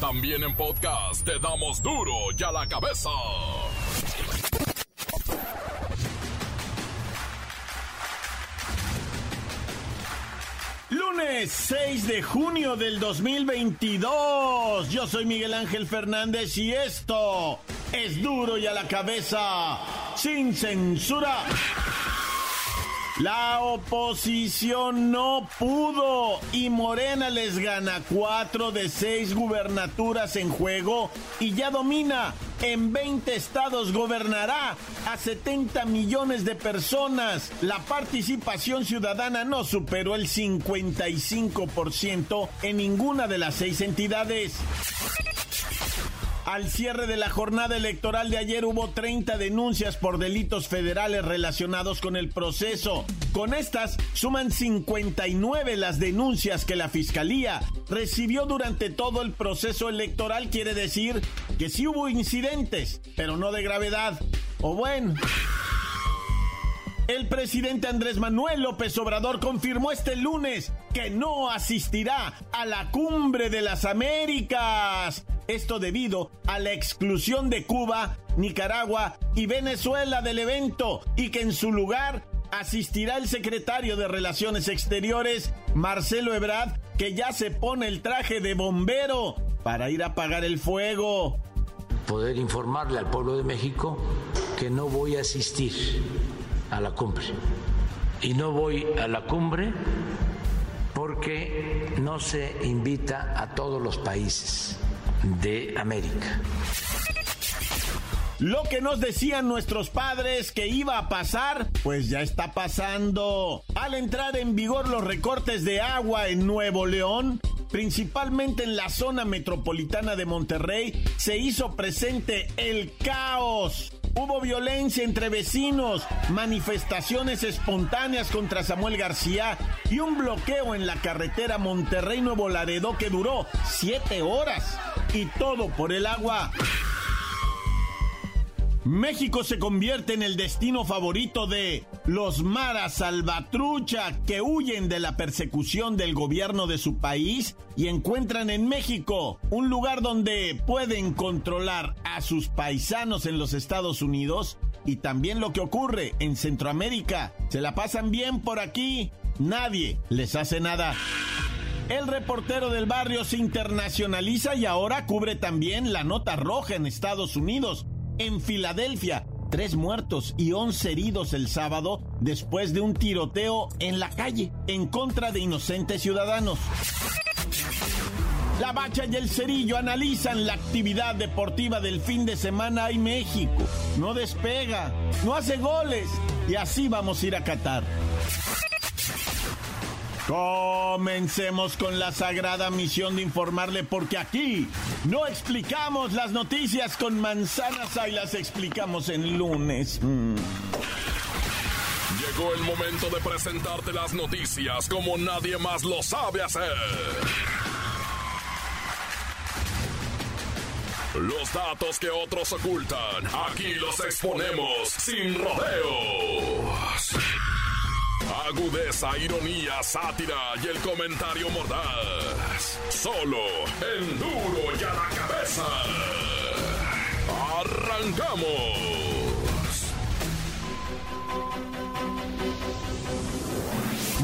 También en podcast te damos duro y a la cabeza. Lunes 6 de junio del 2022. Yo soy Miguel Ángel Fernández y esto es duro y a la cabeza, sin censura. La oposición no pudo y Morena les gana cuatro de seis gubernaturas en juego y ya domina. En 20 estados gobernará a 70 millones de personas. La participación ciudadana no superó el 55% en ninguna de las seis entidades. Al cierre de la jornada electoral de ayer hubo 30 denuncias por delitos federales relacionados con el proceso. Con estas suman 59 las denuncias que la Fiscalía recibió durante todo el proceso electoral. Quiere decir que sí hubo incidentes, pero no de gravedad. O bueno... El presidente Andrés Manuel López Obrador confirmó este lunes que no asistirá a la cumbre de las Américas. Esto debido a la exclusión de Cuba, Nicaragua y Venezuela del evento y que en su lugar asistirá el secretario de Relaciones Exteriores, Marcelo Ebrard, que ya se pone el traje de bombero para ir a apagar el fuego. Poder informarle al pueblo de México que no voy a asistir a la cumbre. Y no voy a la cumbre porque no se invita a todos los países de América. Lo que nos decían nuestros padres que iba a pasar, pues ya está pasando. Al entrar en vigor los recortes de agua en Nuevo León, principalmente en la zona metropolitana de Monterrey, se hizo presente el caos. Hubo violencia entre vecinos, manifestaciones espontáneas contra Samuel García y un bloqueo en la carretera Monterrey-Nuevo Laredo que duró siete horas. Y todo por el agua. México se convierte en el destino favorito de los maras salvatrucha que huyen de la persecución del gobierno de su país y encuentran en México un lugar donde pueden controlar a sus paisanos en los Estados Unidos y también lo que ocurre en Centroamérica. Se la pasan bien por aquí, nadie les hace nada. El reportero del barrio se internacionaliza y ahora cubre también la nota roja en Estados Unidos en Filadelfia. Tres muertos y once heridos el sábado después de un tiroteo en la calle en contra de inocentes ciudadanos. La Bacha y el Cerillo analizan la actividad deportiva del fin de semana en México. No despega, no hace goles y así vamos a ir a Qatar. Comencemos con la sagrada misión de informarle porque aquí no explicamos las noticias con manzanas y las explicamos en lunes. Mm. Llegó el momento de presentarte las noticias como nadie más lo sabe hacer. Los datos que otros ocultan, aquí los exponemos sin rodeos. Agudeza, ironía, sátira y el comentario mordaz. Solo en duro y a la cabeza. ¡Arrancamos!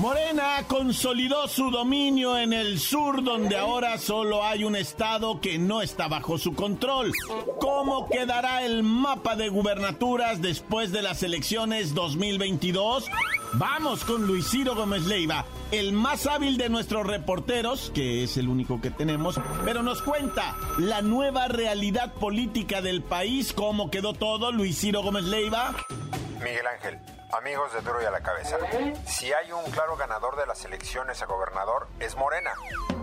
Morena consolidó su dominio en el sur, donde ahora solo hay un estado que no está bajo su control. ¿Cómo quedará el mapa de gubernaturas después de las elecciones 2022? Vamos con Luis Ciro Gómez Leiva, el más hábil de nuestros reporteros, que es el único que tenemos, pero nos cuenta la nueva realidad política del país, cómo quedó todo, Luis Ciro Gómez Leiva. Miguel Ángel, amigos de Duro y a la Cabeza, si hay un claro ganador de las elecciones a gobernador es Morena,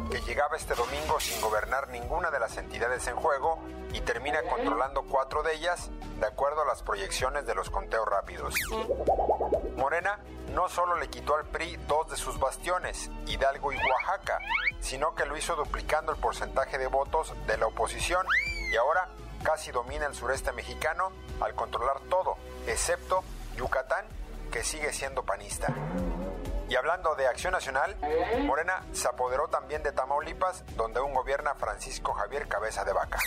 que llegaba este domingo sin gobernar ninguna de las entidades en juego y termina controlando cuatro de ellas de acuerdo a las proyecciones de los conteos rápidos. Morena no solo le quitó al PRI dos de sus bastiones, Hidalgo y Oaxaca, sino que lo hizo duplicando el porcentaje de votos de la oposición y ahora casi domina el sureste mexicano al controlar todo, excepto Yucatán, que sigue siendo panista. Y hablando de Acción Nacional, Morena se apoderó también de Tamaulipas, donde aún gobierna Francisco Javier Cabeza de Vaca.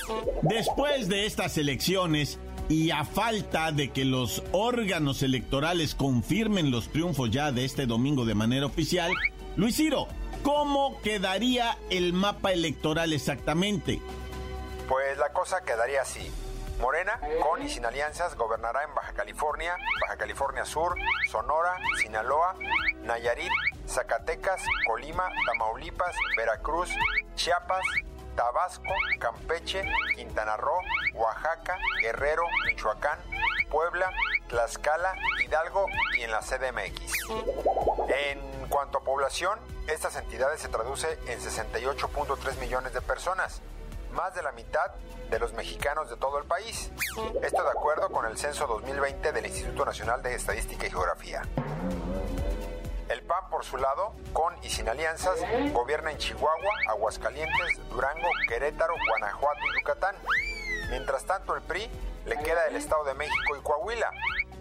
Después de estas elecciones, y a falta de que los órganos electorales confirmen los triunfos ya de este domingo de manera oficial, Luis Ciro, ¿cómo quedaría el mapa electoral exactamente? Pues la cosa quedaría así. Morena, con y sin alianzas, gobernará en Baja California, Baja California Sur, Sonora, Sinaloa, Nayarit, Zacatecas, Colima, Tamaulipas, Veracruz, Chiapas, Tabasco, Campeche, Quintana Roo, Oaxaca, Guerrero, Michoacán, Puebla, Tlaxcala, Hidalgo y en la CDMX. En cuanto a población, estas entidades se traduce en 68.3 millones de personas, más de la mitad de los mexicanos de todo el país. Esto de acuerdo con el censo 2020 del Instituto Nacional de Estadística y Geografía. El PAN, por su lado, con y sin alianzas, gobierna en Chihuahua, Aguascalientes, Durango, Querétaro, Guanajuato y Yucatán. Mientras tanto, el PRI le queda el Estado de México y Coahuila.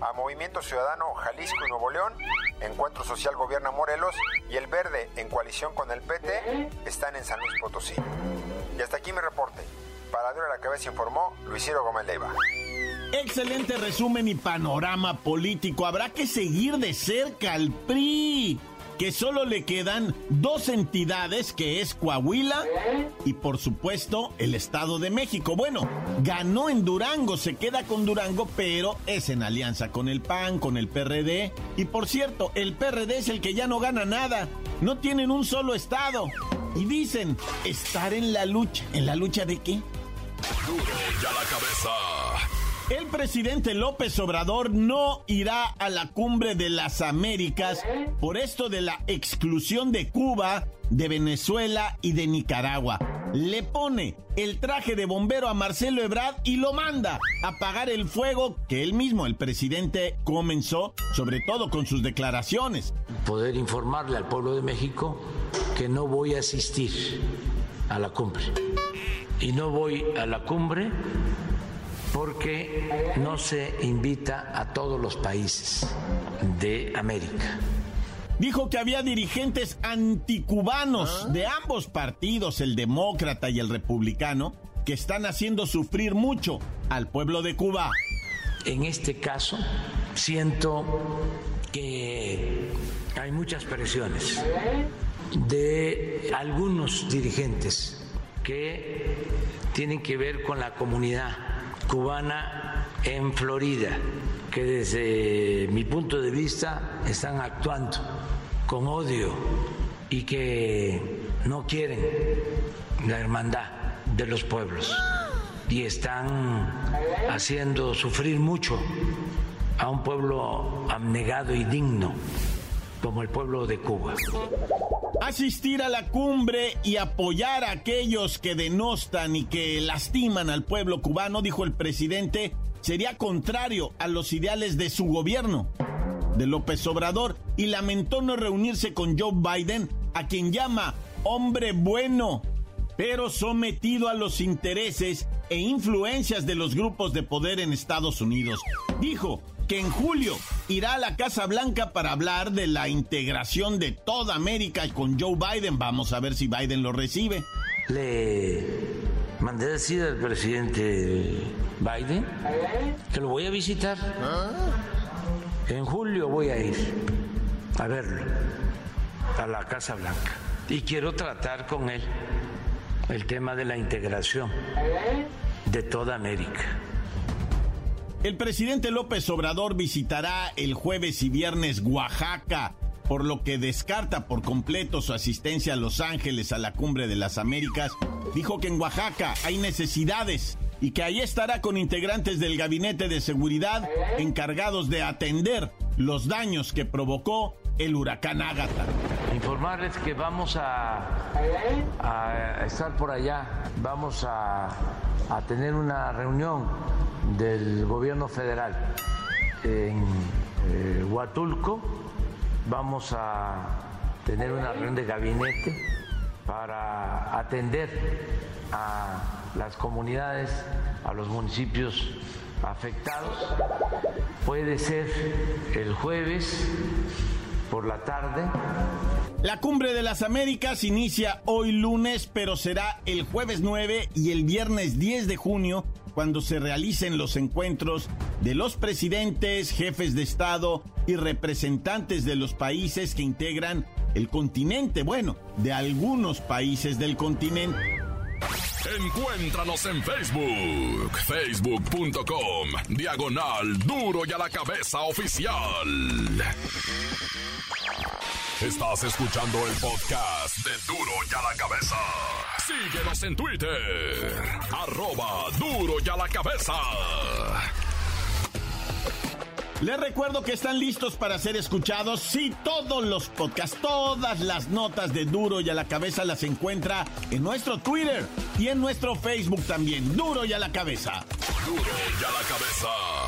A Movimiento Ciudadano Jalisco y Nuevo León, Encuentro Social gobierna Morelos y el Verde, en coalición con el PT, están en San Luis Potosí. Y hasta aquí mi reporte. Para Dura la Cabeza informó Luis Ciro Gómez Leiva. Excelente resumen y panorama político. Habrá que seguir de cerca al PRI, que solo le quedan dos entidades, que es Coahuila y por supuesto el Estado de México. Bueno, ganó en Durango, se queda con Durango, pero es en alianza con el PAN, con el PRD. Y por cierto, el PRD es el que ya no gana nada. No tienen un solo Estado. Y dicen estar en la lucha. ¿En la lucha de qué? Duro ya la cabeza. El presidente López Obrador no irá a la cumbre de las Américas por esto de la exclusión de Cuba, de Venezuela y de Nicaragua. Le pone el traje de bombero a Marcelo Ebrard y lo manda a apagar el fuego que él mismo, el presidente, comenzó, sobre todo con sus declaraciones. Poder informarle al pueblo de México que no voy a asistir a la cumbre. Y no voy a la cumbre porque no se invita a todos los países de América. Dijo que había dirigentes anticubanos de ambos partidos, el demócrata y el republicano, que están haciendo sufrir mucho al pueblo de Cuba. En este caso, siento que hay muchas presiones de algunos dirigentes que tienen que ver con la comunidad cubana en Florida, que desde mi punto de vista están actuando con odio y que no quieren la hermandad de los pueblos y están haciendo sufrir mucho a un pueblo abnegado y digno como el pueblo de Cuba. Asistir a la cumbre y apoyar a aquellos que denostan y que lastiman al pueblo cubano, dijo el presidente, sería contrario a los ideales de su gobierno, de López Obrador, y lamentó no reunirse con Joe Biden, a quien llama hombre bueno, pero sometido a los intereses e influencias de los grupos de poder en Estados Unidos. Dijo que en julio irá a la Casa Blanca para hablar de la integración de toda América con Joe Biden. Vamos a ver si Biden lo recibe. Le mandé decir al presidente Biden que lo voy a visitar. En julio voy a ir a verlo a la Casa Blanca y quiero tratar con él el tema de la integración de toda América. El presidente López Obrador visitará el jueves y viernes Oaxaca, por lo que descarta por completo su asistencia a Los Ángeles a la Cumbre de las Américas. Dijo que en Oaxaca hay necesidades y que ahí estará con integrantes del Gabinete de Seguridad encargados de atender los daños que provocó el huracán Ágata. Informarles que vamos a, a estar por allá, vamos a, a tener una reunión del gobierno federal en eh, Huatulco. Vamos a tener una reunión de gabinete para atender a las comunidades, a los municipios afectados. Puede ser el jueves por la tarde. La cumbre de las Américas inicia hoy lunes, pero será el jueves 9 y el viernes 10 de junio cuando se realicen los encuentros de los presidentes, jefes de Estado y representantes de los países que integran el continente, bueno, de algunos países del continente. Encuéntranos en Facebook, facebook.com, diagonal duro y a la cabeza oficial. Estás escuchando el podcast de duro y a la cabeza. Síguenos en Twitter, arroba duro y a la cabeza. Les recuerdo que están listos para ser escuchados. Sí, todos los podcasts, todas las notas de Duro y a la cabeza las encuentra en nuestro Twitter y en nuestro Facebook también. Duro y a la cabeza. Duro y a la cabeza.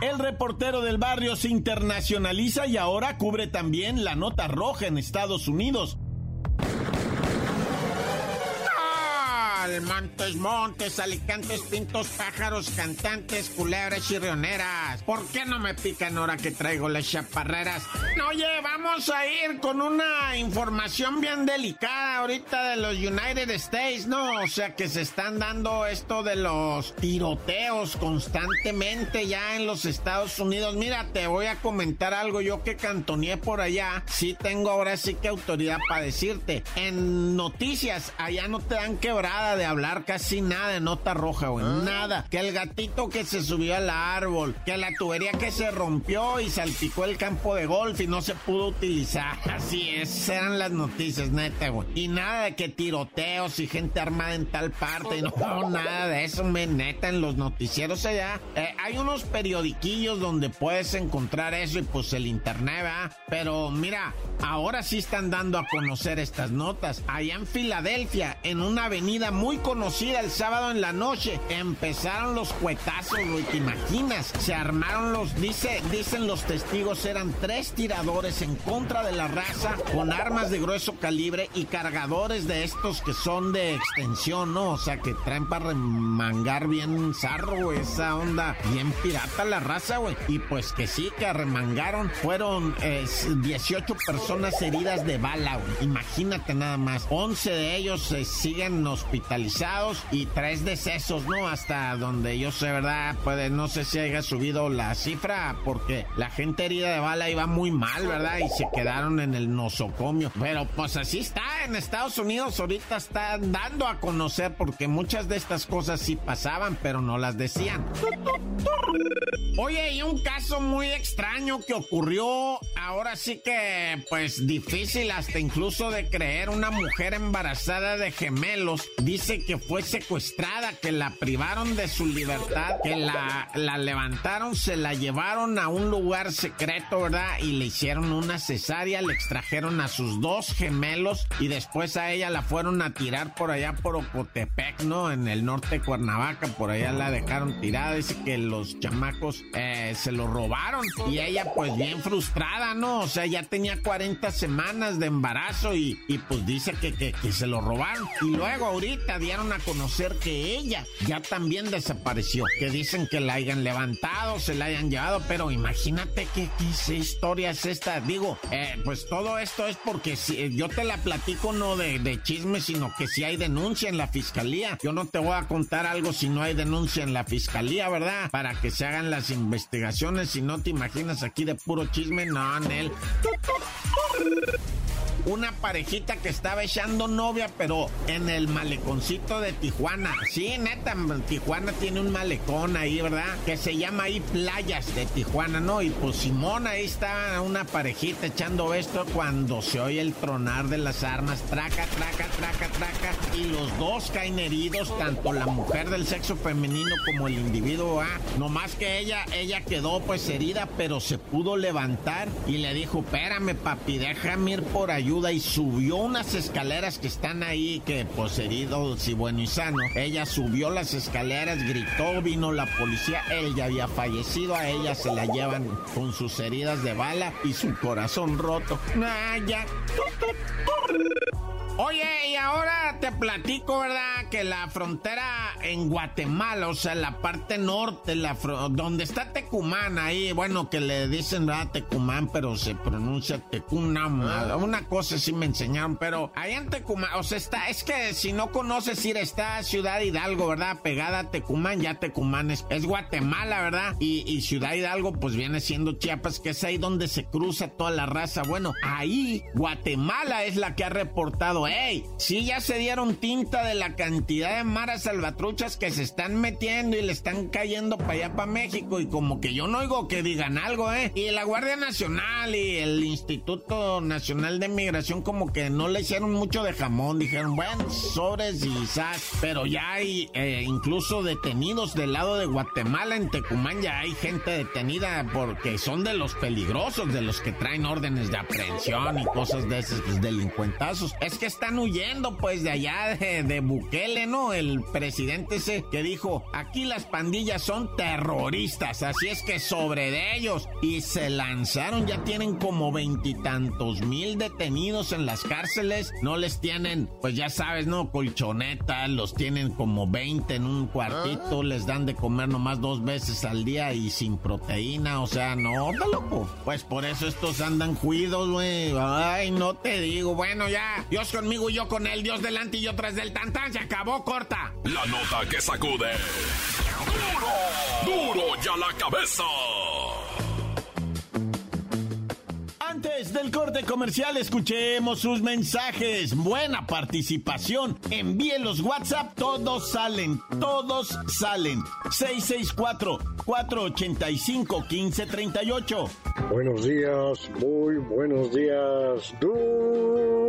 El reportero del barrio se internacionaliza y ahora cubre también la nota roja en Estados Unidos. Montes, montes, alicantes, pintos, pájaros, cantantes, culebras y rioneras. ¿Por qué no me pican ahora que traigo las chaparreras? Oye, vamos a ir con una información bien delicada ahorita de los United States, ¿no? O sea que se están dando esto de los tiroteos constantemente ya en los Estados Unidos. Mira, te voy a comentar algo. Yo que cantoneé por allá, sí tengo ahora sí que autoridad para decirte. En noticias, allá no te dan quebrada de hablar casi nada de nota roja, güey. Ah. Nada. Que el gatito que se subió al árbol, que la tubería que se rompió y salpicó el campo de golf y no se pudo utilizar. Así es, eran las noticias, neta, güey. Y nada de que tiroteos y gente armada en tal parte. No, nada de eso, me neta, en los noticieros allá. Eh, hay unos periodiquillos donde puedes encontrar eso y pues el internet, ¿verdad? Pero mira, ahora sí están dando a conocer estas notas. Allá en Filadelfia, en una avenida muy conocida el sábado en la noche. Empezaron los cuetazos, güey, te imaginas. Se armaron los, dice, dicen los testigos, eran tres tiradores en contra de la raza con armas de grueso calibre y cargadores de estos que son de extensión, ¿no? O sea, que traen para remangar bien zarro, esa onda bien pirata la raza, güey. Y pues que sí, que remangaron. Fueron 18 personas heridas de bala, güey. Imagínate nada más. 11 de ellos se siguen hospitalizados y tres decesos, ¿no? Hasta donde yo sé, ¿verdad? Puede, no sé si haya subido la cifra porque la gente herida de bala iba muy mal, ¿verdad? Y se quedaron en el nosocomio. Pero pues así está, en Estados Unidos ahorita están dando a conocer porque muchas de estas cosas sí pasaban, pero no las decían. Oye, y un caso muy extraño que ocurrió, ahora sí que pues difícil hasta incluso de creer, una mujer embarazada de gemelos dice que fue secuestrada, que la privaron de su libertad, que la, levantaron, se la llevaron a un lugar secreto, ¿verdad? Y le hicieron una cesárea, le extrajeron a sus dos gemelos y después a ella la fueron a tirar por allá por Ocotepec, ¿no? En el norte de Cuernavaca, por allá la dejaron tirada. Dice que los chamacos eh, se lo robaron y ella pues bien frustrada, ¿no? O sea, ya tenía 40 semanas de embarazo y, pues dice que, que se lo robaron. Y luego ahorita dieron a conocer que ella ya también desapareció. Que dicen que la hayan levantado, se la hayan llevado, pero imagínate qué, historia es esta. Digo, eh, pues todo esto es porque si, eh, yo te la platico no de, de chisme, sino que si hay denuncia en la fiscalía. Yo no te voy a contar algo si no hay denuncia en la fiscalía, ¿verdad? Para que se hagan las investigaciones. Si no te imaginas aquí de puro chisme, no, Nel una parejita que estaba echando novia, pero en el maleconcito de Tijuana. Sí, neta, Tijuana tiene un malecón ahí, ¿verdad? Que se llama ahí Playas de Tijuana, ¿no? Y pues Simón, ahí está una parejita echando esto cuando se oye el tronar de las armas, traca, traca, traca, traca, y los dos caen heridos, tanto la mujer del sexo femenino como el individuo A. No más que ella, ella quedó pues herida, pero se pudo levantar y le dijo, espérame papi, déjame ir por ayuda y subió unas escaleras que están ahí, que pues heridos y bueno y sano. Ella subió las escaleras, gritó, vino la policía, él ya había fallecido, a ella se la llevan con sus heridas de bala y su corazón roto. Ah, Oye, y ahora te platico, ¿verdad? Que la frontera en Guatemala, o sea, la parte norte, la donde está Tecumán, ahí, bueno, que le dicen, ¿verdad? Tecumán, pero se pronuncia Tecumán. Ah. Una cosa sí me enseñaron, pero ahí en Tecumán, o sea, está, es que si no conoces ir, está Ciudad Hidalgo, ¿verdad? Pegada a Tecumán, ya Tecumán es, Guatemala, ¿verdad? Y, y Ciudad Hidalgo, pues viene siendo Chiapas, que es ahí donde se cruza toda la raza. Bueno, ahí Guatemala es la que ha reportado, hey, sí ya se dieron tinta de la cantidad de maras salvatruchas que se están metiendo y le están cayendo para allá, para México, y como que yo no oigo que digan algo, ¿eh? Y la Guardia Nacional y el Instituto Nacional de Migración como que no le hicieron mucho de jamón, dijeron, bueno, sobres y sas, pero ya hay eh, incluso detenidos del lado de Guatemala, en Tecumán ya hay gente detenida porque son de los peligrosos, de los que traen órdenes de aprehensión y cosas de esos pues, delincuentazos. Es que están huyendo pues de allá de, de Bukele, ¿no? El presidente ese que dijo, aquí las pandillas son terroristas, así es que sobre de ellos. Y se lanzaron, ya tienen como veintitantos mil detenidos en las cárceles, no les tienen, pues ya sabes, ¿no? Colchonetas, los tienen como 20 en un cuartito, les dan de comer nomás dos veces al día y sin proteína, o sea, no, está loco. Pues por eso estos andan cuidos, güey. Ay, no te digo. Bueno, ya, Dios conmigo y yo con él, Dios delante y yo tras del tantán, se acabó, corta. La nota que sacude. ¡Duro! ¡Duro ya la cabeza! Antes del corte comercial, escuchemos sus mensajes. Buena participación. Envíen los WhatsApp. Todos salen. Todos salen. 664-485-1538. Buenos días. Muy buenos días. Duro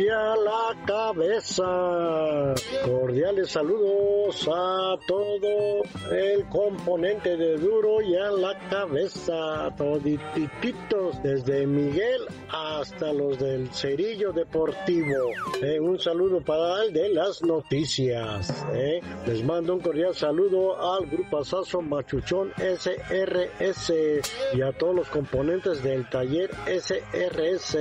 a la cabeza. Cordiales saludos a todo el componente de Duro y a la cabeza. Todititos desde mi Miguel hasta los del Cerillo Deportivo. Eh, un saludo para el de las noticias. Eh. Les mando un cordial saludo al Grupo Asazo Machuchón SRS y a todos los componentes del taller SRS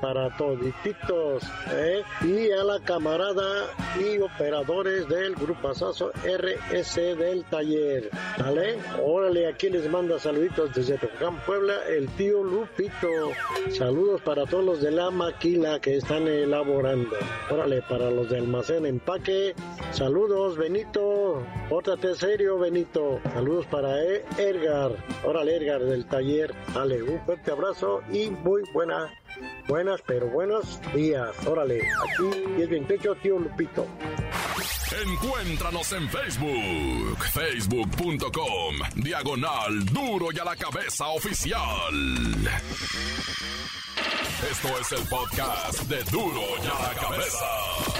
para todititos. Eh. Y a la camarada y operadores del Grupo Asazo RS del taller. ¿Vale? Órale, aquí les manda saluditos desde Tocán, Puebla, el tío Lupito. Saludos para todos los de la maquila que están elaborando. Órale, para los de almacén empaque. Saludos, Benito. Pórtate serio, Benito. Saludos para Edgar. Órale, Edgar del taller. Dale, un fuerte abrazo y muy buena, buenas, pero buenos días. Órale, aquí 1028, tío Lupito. Encuéntranos en Facebook, facebook.com, diagonal duro y a la cabeza oficial. Esto es el podcast de duro y a la cabeza.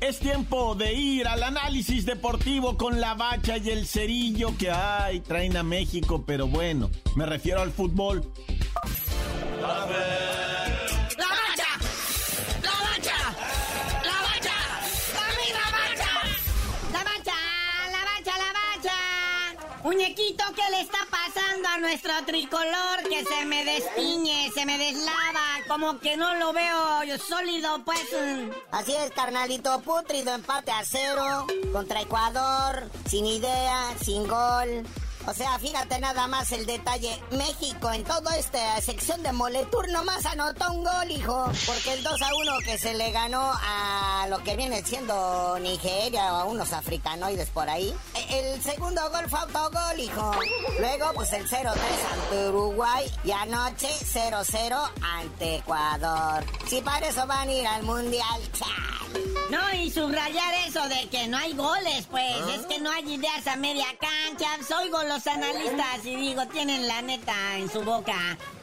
Es tiempo de ir al análisis deportivo con la bacha y el cerillo que hay, traen a México, pero bueno, me refiero al fútbol. Muñequito, ¿qué le está a nuestro tricolor? Que se me destiñe, se me deslava, como que no lo veo yo sólido, pues. Así es, carnalito, putrido, empate a cero contra Ecuador, sin idea, sin gol. O sea, fíjate nada más el detalle. México en toda esta sección de Moletour nomás anotó un gol, hijo. Porque el 2 a 1 que se le ganó a lo que viene siendo Nigeria o a unos africanoides por ahí. E, el segundo gol fue autogol, hijo. Luego, pues el 0-3 ante Uruguay. Y anoche 0-0 ante Ecuador. Si para eso van a ir al Mundial, chal. No, y subrayar eso de que no hay goles, pues. ¿Ah? Es que no hay ideas a media cancha. Soy gol los analistas y digo, tienen la neta en su boca.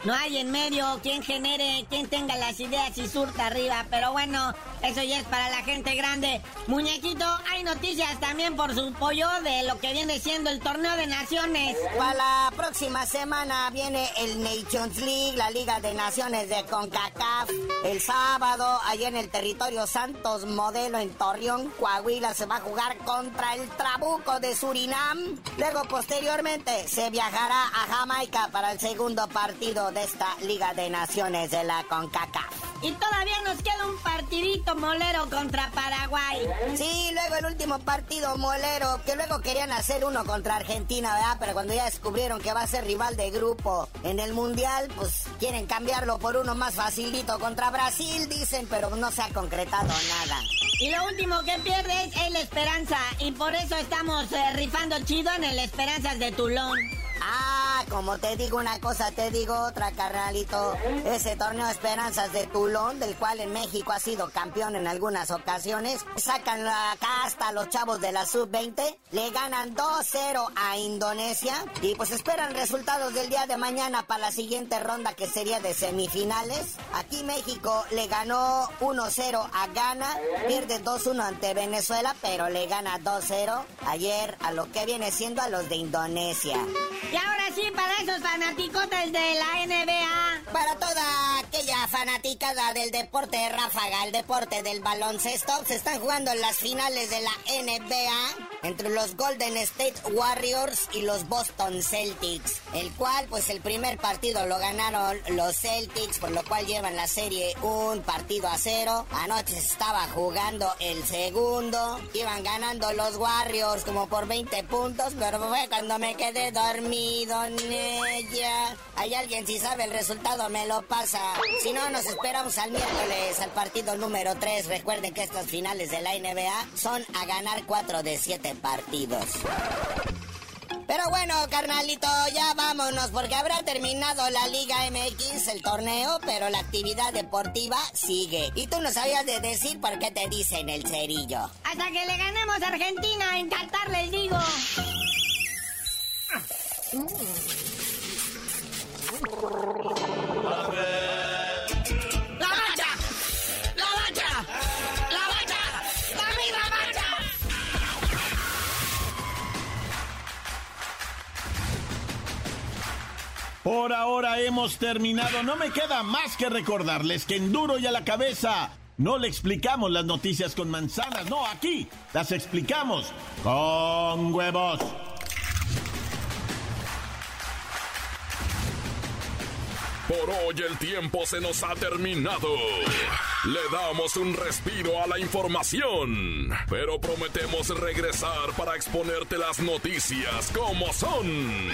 No hay en medio quien genere, quien tenga las ideas y surta arriba. Pero bueno, Eso ya es para la gente grande. Muñequito, hay noticias también por su pollo de lo que viene siendo el torneo de naciones. Para la próxima semana viene el Nations League, la Liga de Naciones de CONCACAF. El sábado, allá en el territorio Santos Modelo en Torreón, Coahuila, se va a jugar contra el Trabuco de Surinam. Luego, posteriormente, se viajará a Jamaica para el segundo partido de esta Liga de Naciones de la CONCACAF. Y todavía nos queda un partidito molero contra Paraguay. Sí, luego el último partido molero, que luego querían hacer uno contra Argentina, ¿verdad? Pero cuando ya descubrieron que va a ser rival de grupo en el Mundial, pues quieren cambiarlo por uno más facilito contra Brasil, dicen, pero no se ha concretado nada. Y lo último que pierdes es la esperanza, y por eso estamos eh, rifando chido en el Esperanzas de Tulón. Ah, como te digo una cosa, te digo otra, carnalito. Ese torneo Esperanzas de Tulón, del cual en México ha sido campeón en algunas ocasiones, sacan acá hasta los chavos de la sub-20, le ganan 2-0 a Indonesia y pues esperan resultados del día de mañana para la siguiente ronda que sería de semifinales. Aquí México le ganó 1-0 a Ghana, pierde 2-1 ante Venezuela, pero le gana 2-0 ayer a lo que viene siendo a los de Indonesia. Y ahora sí, para esos fanaticotes de la NBA. Para toda aquella fanaticada del deporte ráfaga, el deporte del baloncesto, se están jugando las finales de la NBA entre los Golden State Warriors y los Boston Celtics, el cual pues el primer partido lo ganaron los Celtics, por lo cual llevan la serie un partido a cero. Anoche se estaba jugando el segundo, iban ganando los Warriors como por 20 puntos, pero fue cuando me quedé dormido en ella. Hay alguien si sabe el resultado me lo pasa. Si no, nos esperamos al miércoles al partido número 3. Recuerden que estas finales de la NBA son a ganar 4 de 7 partidos. Pero bueno, carnalito, ya vámonos porque habrá terminado la Liga MX, el torneo, pero la actividad deportiva sigue. Y tú no sabías de decir por qué te dicen el cerillo. Hasta que le ganemos a Argentina en Qatar, les digo. Por ahora hemos terminado. No me queda más que recordarles que en duro y a la cabeza no le explicamos las noticias con manzanas. No, aquí las explicamos con huevos. Por hoy el tiempo se nos ha terminado. Le damos un respiro a la información, pero prometemos regresar para exponerte las noticias como son.